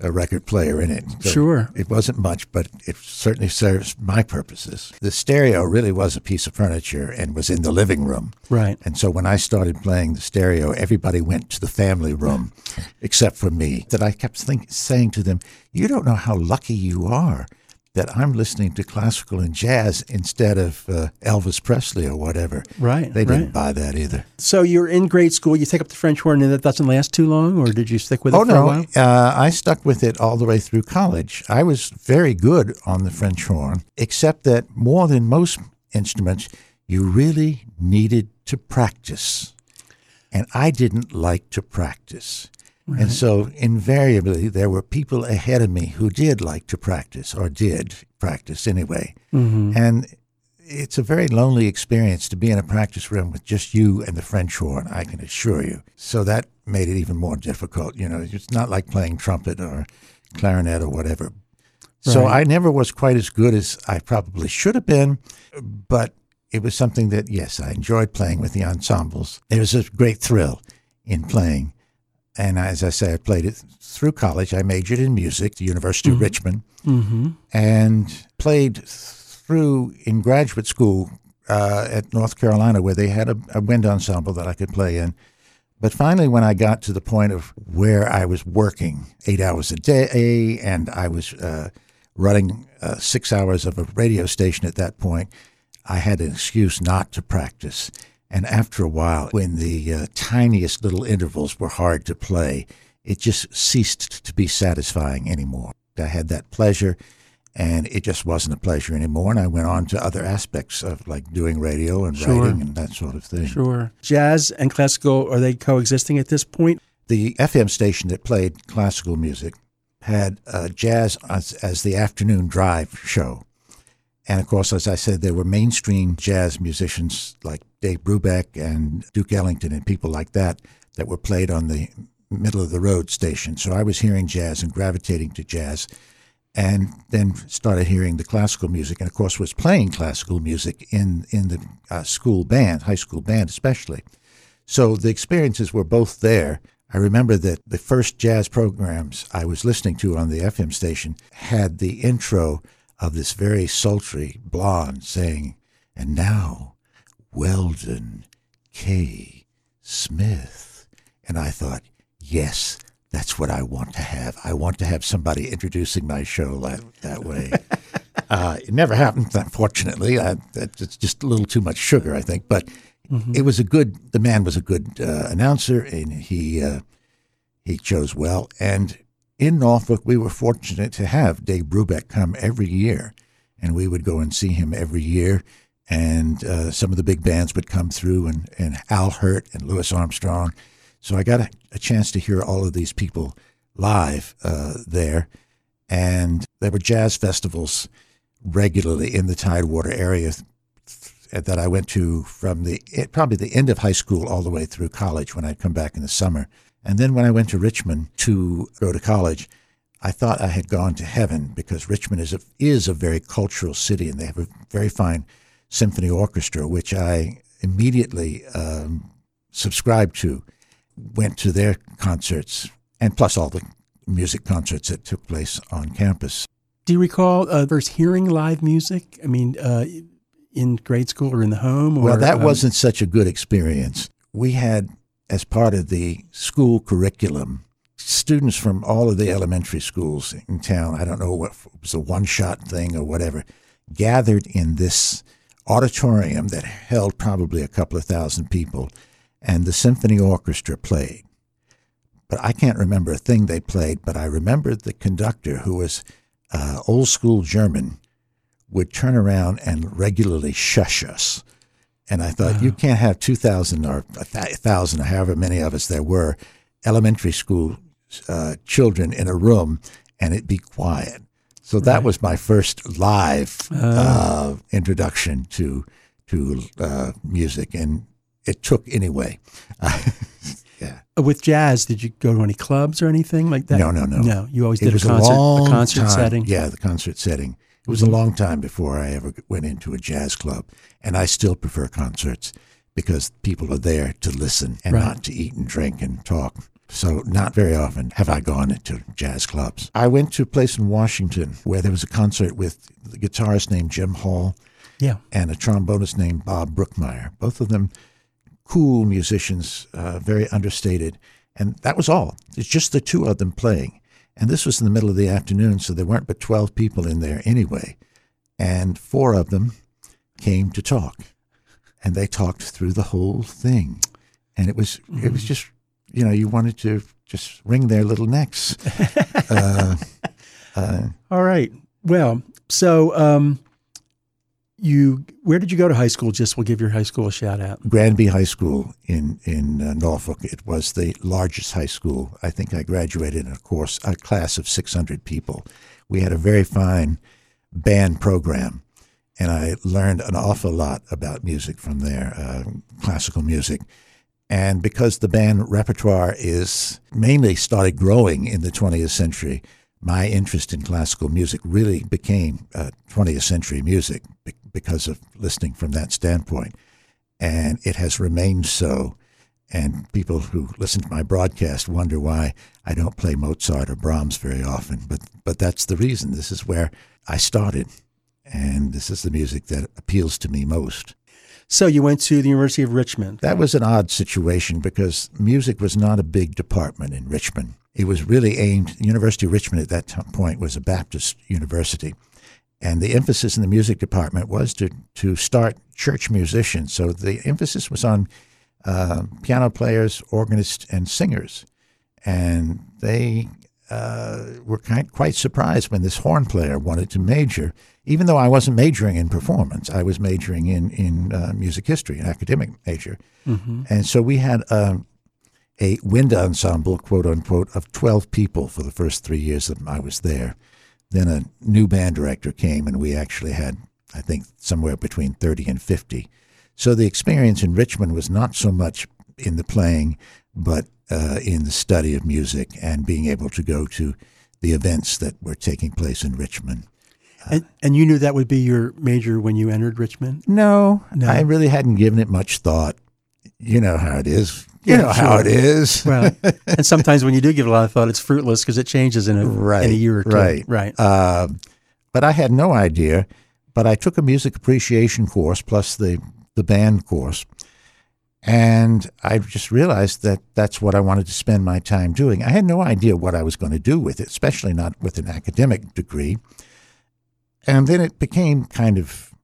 a record player in it. So Sure. It wasn't much, but it certainly serves my purposes. The stereo really was a piece of furniture and was in the living room. Right. And so when I started playing the stereo, everybody went to the family room except for me. That I kept think, saying to them, "You don't know how lucky you are." That I'm listening to classical and jazz instead of uh, Elvis Presley or whatever. Right, They didn't right. buy that either. So you're in grade school. You take up the French horn, and that doesn't last too long, or did you stick with it oh for a no, uh, I stuck with it all the way through college. I was very good on the French horn, except that more than most instruments, you really needed to practice, and I didn't like to practice. Right. And so, invariably, there were people ahead of me who did like to practice, or did practice anyway. Mhm. And it's a very lonely experience to be in a practice room with just you and the French horn, I can assure you. So that made it even more difficult. You know, it's not like playing trumpet or clarinet or whatever. So I never was quite as good as I probably should have been, but it was something that, yes, I enjoyed playing with the ensembles. There was a great thrill in playing. And as I say, I played it through college. I majored in music, the University of Mhm. Richmond Mhm. and played through in graduate school uh, at North Carolina, where they had a, a wind ensemble that I could play in. But finally, when I got to the point of where I was working eight hours a day and I was uh, running uh, six hours of a radio station at that point, I had an excuse not to practice. And after a while, when the uh, tiniest little intervals were hard to play, it just ceased to be satisfying anymore. I had that pleasure, and it just wasn't a pleasure anymore. And I went on to other aspects of like doing radio and Sure. writing and that sort of thing. Sure. Jazz and classical are they coexisting at this point? The FM station that played classical music had uh, jazz as, as the afternoon drive show. And of course, as I said, there were mainstream jazz musicians like Dave Brubeck and Duke Ellington and people like that that were played on the middle of the road station. So I was hearing jazz and gravitating to jazz and then started hearing the classical music and of course was playing classical music in, in the uh, school band, high school band especially. So the experiences were both there. I remember that the first jazz programs I was listening to on the FM station had the intro of this very sultry blonde saying, and now Weldon K. Smith. And I thought, yes, that's what I want to have. I want to have somebody introducing my show that, that way. *laughs* uh, it never happened, unfortunately. I, that's just a little too much sugar, I think. But Mhm. it was a good. The man was a good uh, announcer, and he uh, he chose well. And in Norfolk, we were fortunate to have Dave Brubeck come every year, and we would go and see him every year. And uh, some of the big bands would come through, and, and Al Hirt and Louis Armstrong. So I got a, a chance to hear all of these people live uh, there. And there were jazz festivals regularly in the Tidewater area that I went to from the probably the end of high school all the way through college when I'd come back in the summer. And then when I went to Richmond to go to college, I thought I had gone to heaven because Richmond is a, is a very cultural city and they have a very fine symphony orchestra, which I immediately um, subscribed to went to their concerts, and plus all the music concerts that took place on campus. Do you recall uh, first hearing live music? I mean, uh, in grade school or in the home? Or, well, that um, wasn't such a good experience. We had, as part of the school curriculum, students from all of the elementary schools in town. I don't know what it was a one-shot thing or whatever, gathered in this auditorium that held probably a couple of thousand people, and the symphony orchestra played. But I can't remember a thing they played, but I remember the conductor, who was uh, old school German, would turn around and regularly shush us. And I thought, you can't have 2,000 or 1,000 or however many of us there were, elementary school uh, children in a room and it be quiet. So that Right. was my first live Oh. uh, introduction to to uh, music, and it took anyway. *laughs* yeah. Uh, With jazz, did you go to any clubs or anything like that? No, no, no. No, you always It did a concert, long a concert time- setting. Yeah, the concert setting. It was a long time before I ever went into a jazz club, and I still prefer concerts because people are there to listen and Right. not to eat and drink and talk. So not very often have I gone into jazz clubs. I went to a place in Washington where there was a concert with the guitarist named Jim Hall Yeah. and a trombonist named Bob Brookmeyer. Both of them cool musicians, uh, very understated. And that was all. It's just the two of them playing. And this was in the middle of the afternoon, so there weren't but 12 people in there anyway. And four of them came to talk. And they talked through the whole thing. And it was it was just you know, you wanted to just wring their little necks. *laughs* uh, uh, All right. Well, so um, you where did you go to high school? Just we'll give your high school a shout out. Granby High School in in uh, Norfolk. It was the largest high school. I think I graduated in a course a class of 600 people. We had a very fine band program, and I learned an awful lot about music from there, uh, classical music. And because the band repertoire is mainly started growing in the 20th century, my interest in classical music really became uh, 20th century music be- because of listening from that standpoint. And it has remained so. And people who listen to my broadcast wonder why I don't play Mozart or Brahms very often. But, but that's the reason. This is where I started. And this is the music that appeals to me most. So you went to the University of Richmond. That was an odd situation because music was not a big department in Richmond. It was really aimed, the University of Richmond at that point was a Baptist university. And the emphasis in the music department was to, to start church musicians. So the emphasis was on uh, piano players, organists, and singers. And they uh, were quite surprised when this horn player wanted to major, even though I wasn't majoring in performance. I was majoring in, in uh, music history, an academic major. Mhm. And so we had um, a wind ensemble, quote unquote, of 12 people for the first three years that I was there. Then a new band director came, and we actually had, I think, somewhere between 30 and 50. So the experience in Richmond was not so much in the playing, but uh, in the study of music and being able to go to the events that were taking place in Richmond. And, and you knew that would be your major when you entered Richmond? No, No. I really hadn't given it much thought. You know how it is. You Yeah, know how it is. well, *laughs* and sometimes when you do give it a lot of thought, it's fruitless because it changes in a, right, in a year or two. Right, Right. Uh, but I had no idea. But I took a music appreciation course plus the the band course, and I just realized that that's what I wanted to spend my time doing. I had no idea what I was going to do with it, especially not with an academic degree. And then it became kind of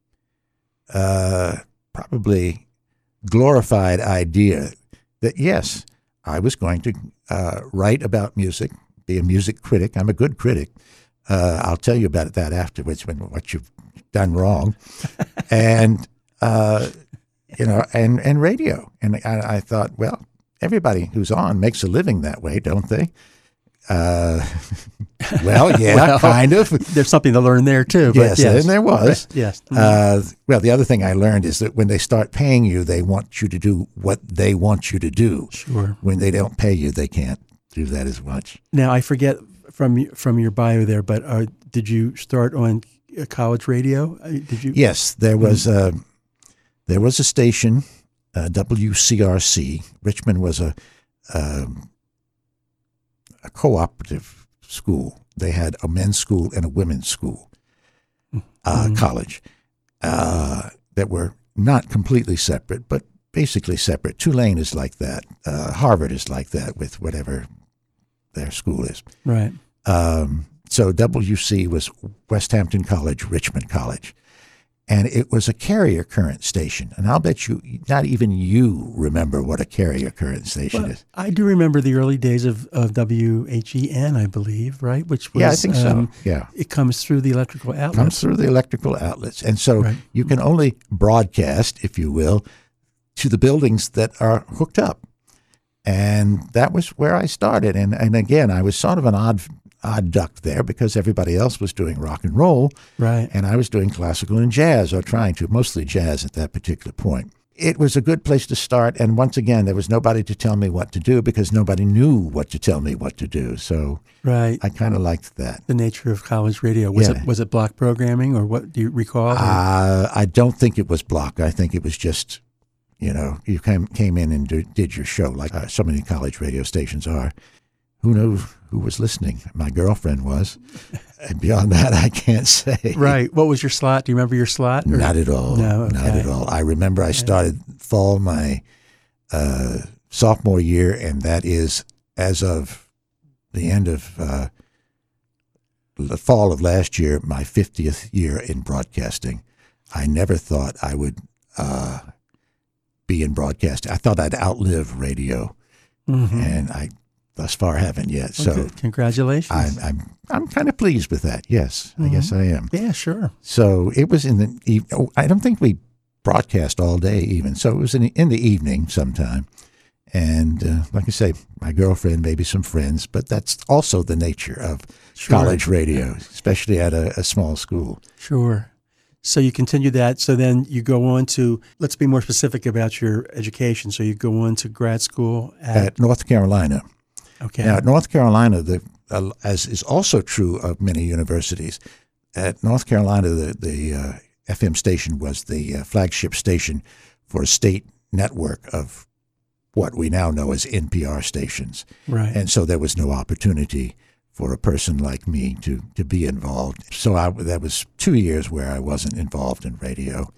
uh, probably glorified idea that yes, I was going to uh, write about music, be a music critic. I'm a good critic. Uh, I'll tell you about that afterwards when what you've done wrong, *laughs* and uh, you know, and and radio. And I, I thought, well, everybody who's on makes a living that way, don't they? Uh, *laughs* well, *laughs* yeah, Well, kind of. There's something to learn there too. But yes, yes, and there was. Right, Yes. Uh, well, the other thing I learned is that when they start paying you, they want you to do what they want you to do. Sure. When they don't pay you, they can't do that as much. Now I forget from from your bio there, but uh, did you start on uh, college radio? Uh, Did you? Yes, there was a there was a station, uh, WCRC. Richmond was a um, a cooperative school. They had a men's school and a women's school, uh, Mhm. college, uh, that were not completely separate, but basically separate. Tulane is like that. Uh, Harvard is like that with whatever their school is. Right. Um, so WC was Westhampton College, Richmond College. And it was a carrier current station. And I'll bet you, not even you remember what a carrier current station Well, is. I do remember the early days of, of WHEN, I believe, right? Which was Yeah, I think so. um, Yeah. It comes through the electrical outlet. Comes through the electrical outlets. And so you can only broadcast, if you will, to the buildings that are hooked up. And that was where I started. And, and again, I was sort of an odd odd duck there because everybody else was doing rock and roll. Right. And I was doing classical and jazz, or trying to, mostly jazz at that particular point. It was a good place to start. And once again, there was nobody to tell me what to do because nobody knew what to tell me what to do. So Right. I kind of liked that. The nature of college radio was Yeah. it was it block programming or what do you recall? Uh, I don't think it was block. I think it was just, you know, you came came in and do, did your show like uh, so many college radio stations are. Who knows who was listening? My girlfriend was, and beyond that, I can't say. right. What was your slot? Do you remember your slot? or- Not at all. No. Not at all. I remember I started fall my uh, sophomore year, and that is as of the end of uh, the fall of last year, my 50th year in broadcasting. I never thought I would uh, be in broadcasting. I thought I'd outlive radio, Mhm. and I thus far haven't yet. Well, So good. congratulations. I'm I'm I'm kind of pleased with that. Yes, I guess I am. Yeah, sure. So it was in the. oh, I don't think we broadcast all day even. So it was in the, in the evening sometime, and uh, like I say, my girlfriend, maybe some friends, but that's also the nature of Sure. college radio, especially at a, a small school. Sure. So you continue that. So then you go on to, let's be more specific about your education. So you go on to grad school at, at North Carolina. Okay. Now, at North Carolina, the uh, as is also true of many universities, at North Carolina, the the uh, FM station was the uh, flagship station for a state network of what we now know as NPR stations. Right. And so there was no opportunity for a person like me to to be involved. So I, that was two years where I wasn't involved in radio.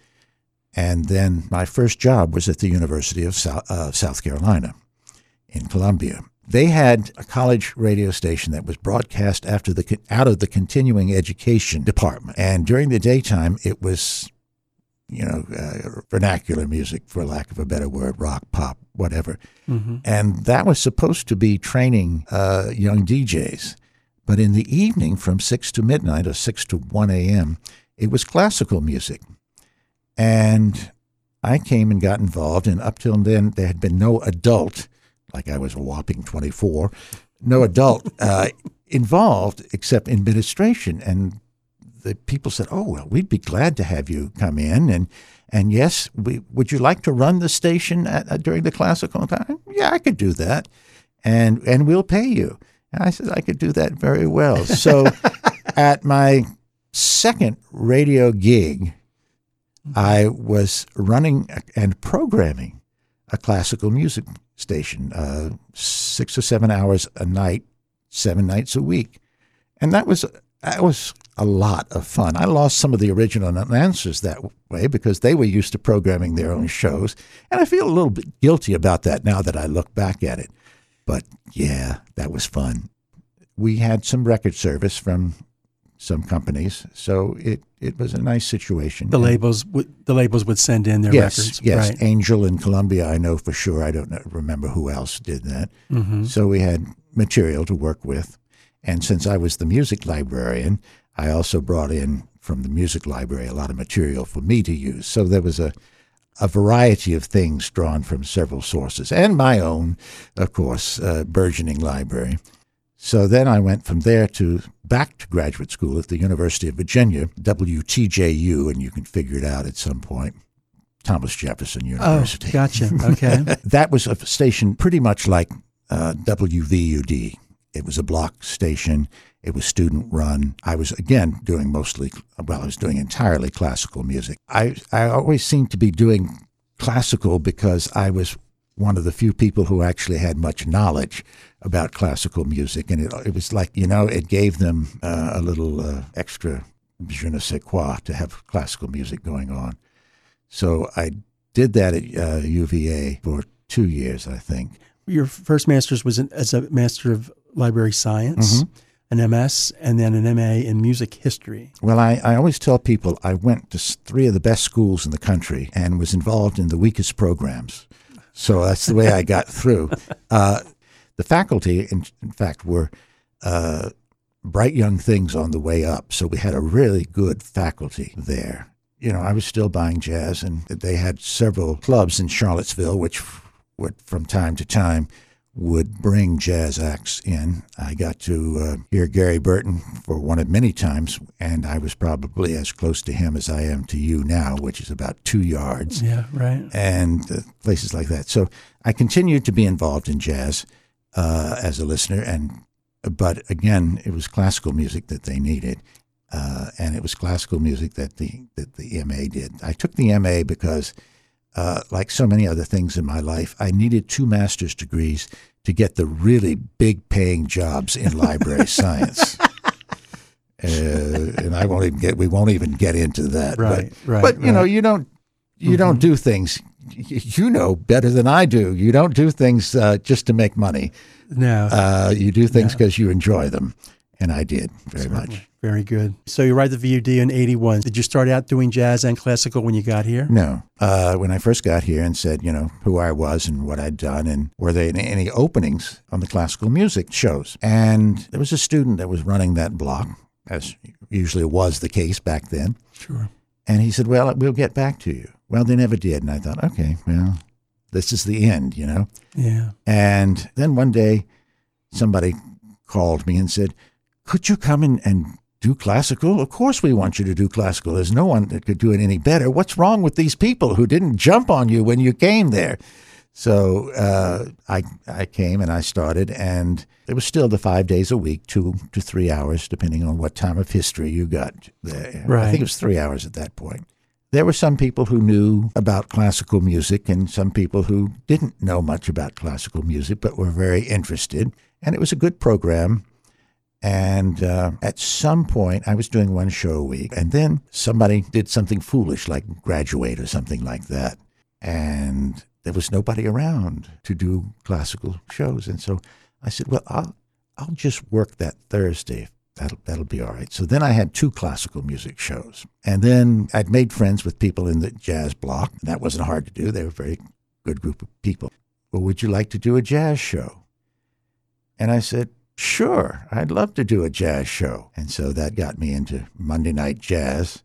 And then my first job was at the University of South, uh, South Carolina in Columbia. They had a college radio station that was broadcast after the out of the continuing education department, and during the daytime it was, you know, uh, vernacular music, for lack of a better word, rock, pop, whatever, Mhm. and that was supposed to be training uh, young DJs. But in the evening, from six to midnight or six to one a.m., it was classical music, and I came and got involved. And up till then, there had been no adult like I was a whopping 24, no adult *laughs* uh, involved except administration. And the people said, "Oh well, we'd be glad to have you come in." And and yes, we would you like to run the station at, uh, during the classical time? Yeah, I could do that, and and we'll pay you. And I said I could do that very well. So *laughs* at my second radio gig, I was running and programming a classical music station, uh, six or seven hours a night, seven nights a week, and that was that was a lot of fun. I lost some of the original announcers that way because they were used to programming their own shows, and I feel a little bit guilty about that now that I look back at it. But yeah, that was fun. We had some record service from some companies, so it, it was a nice situation. the And- labels would the labels would send in their yes, records. Yes, Right. Angel in Columbia, I know for sure. I don't know, remember who else did that. Mhm. So we had material to work with. And since I was the music librarian, I also brought in from the music library a lot of material for me to use. So there was a, a variety of things drawn from several sources, and my own, of course, uh, burgeoning library. So then I went from there to back to graduate school at the University of Virginia, WTJU, and you can figure it out at some point. Thomas Jefferson University. Oh, gotcha. *laughs* Okay. that was a station pretty much like uh, WVUD. It was a block station. It was student run. I was again doing mostly, well, I was doing entirely classical music. I I always seemed to be doing classical because I was one of the few people who actually had much knowledge about classical music, and it, it was like you know it gave them uh, a little uh, extra je ne sais quoi to have classical music going on. So I did that at uh, UVA for two years, I think. Your first master's was in, as a master of library science. Mhm. An MS and then an MA in music history. Well, I, I always tell people I went to three of the best schools in the country and was involved in the weakest programs. So that's the way I got through. *laughs* Uh, the faculty, in, in fact, were uh, bright young things on the way up. So we had a really good faculty there. You know, I was still buying jazz, and they had several clubs in Charlottesville, which would, from time to time, would bring jazz acts in. I got to uh, hear Gary Burton for one of many times, and I was probably as close to him as I am to you now, which is about two yards. Yeah, right. And uh, places like that. So I continued to be involved in jazz uh, as a listener, and but again, it was classical music that they needed. Uh, and it was classical music that the that the MA did. I took the MA because uh, like so many other things in my life, I needed two master's degrees to get the really big paying jobs in library *laughs* science. Uh, and I won't even get. We won't even get into that. Right, but, right, But you know, you don't. You don't do things. You know better than I do. You don't do things uh, just to make money. No. Uh, you do things because you enjoy them, and I did very much. Very good. So you write the VUD in 81. Did you start out doing jazz and classical when you got here? No. Uh, when I first got here and said, you know, who I was and what I'd done, and were there any, any openings on the classical music shows? And there was a student that was running that block, as usually was the case back then. Sure. And he said, well, we'll get back to you. Well, they never did. And I thought, okay, well, this is the end, you know? Yeah. And then one day, somebody called me and said, Could you come in and do classical? Of course, we want you to do classical. There's no one that could do it any better. What's wrong with these people who didn't jump on you when you came there? So uh, I I came and I started, and it was still the five days a week, two to three hours, depending on what time of history you got there. Right. I think it was three hours at that point. There were some people who knew about classical music and some people who didn't know much about classical music but were very interested. And it was a good program. And uh, at some point, I was doing one show a week, and then somebody did something foolish like graduate or something like that. And there was nobody around to do classical shows. And so I said, well, I'll, I'll just work that Thursday. That'll, that'll be all right. So then I had two classical music shows. And then I'd made friends with people in the jazz block. That wasn't hard to do. They were a very good group of people. Well, would you like to do a jazz show? And I said, sure, I'd love to do a jazz show. And so that got me into Monday Night Jazz.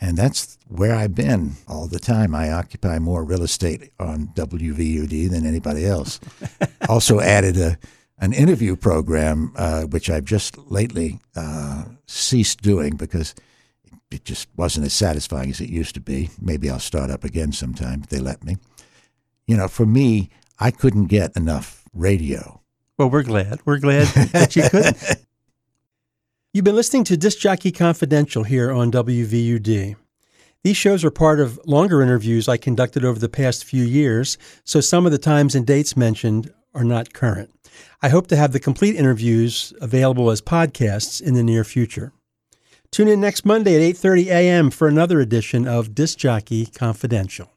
And that's where I've been all the time. I occupy more real estate on WVUD than anybody else. *laughs* also added a an interview program, uh, which I've just lately uh, ceased doing because it just wasn't as satisfying as it used to be. Maybe I'll start up again sometime if they let me. You know, for me, I couldn't get enough radio. Well, we're glad. We're glad *laughs* that you couldn't. You've been listening to Disc Jockey Confidential here on WVUD. These shows are part of longer interviews I conducted over the past few years, so some of the times and dates mentioned are not current. I hope to have the complete interviews available as podcasts in the near future. Tune in next Monday at 8:30 a.m. for another edition of Disc Jockey Confidential.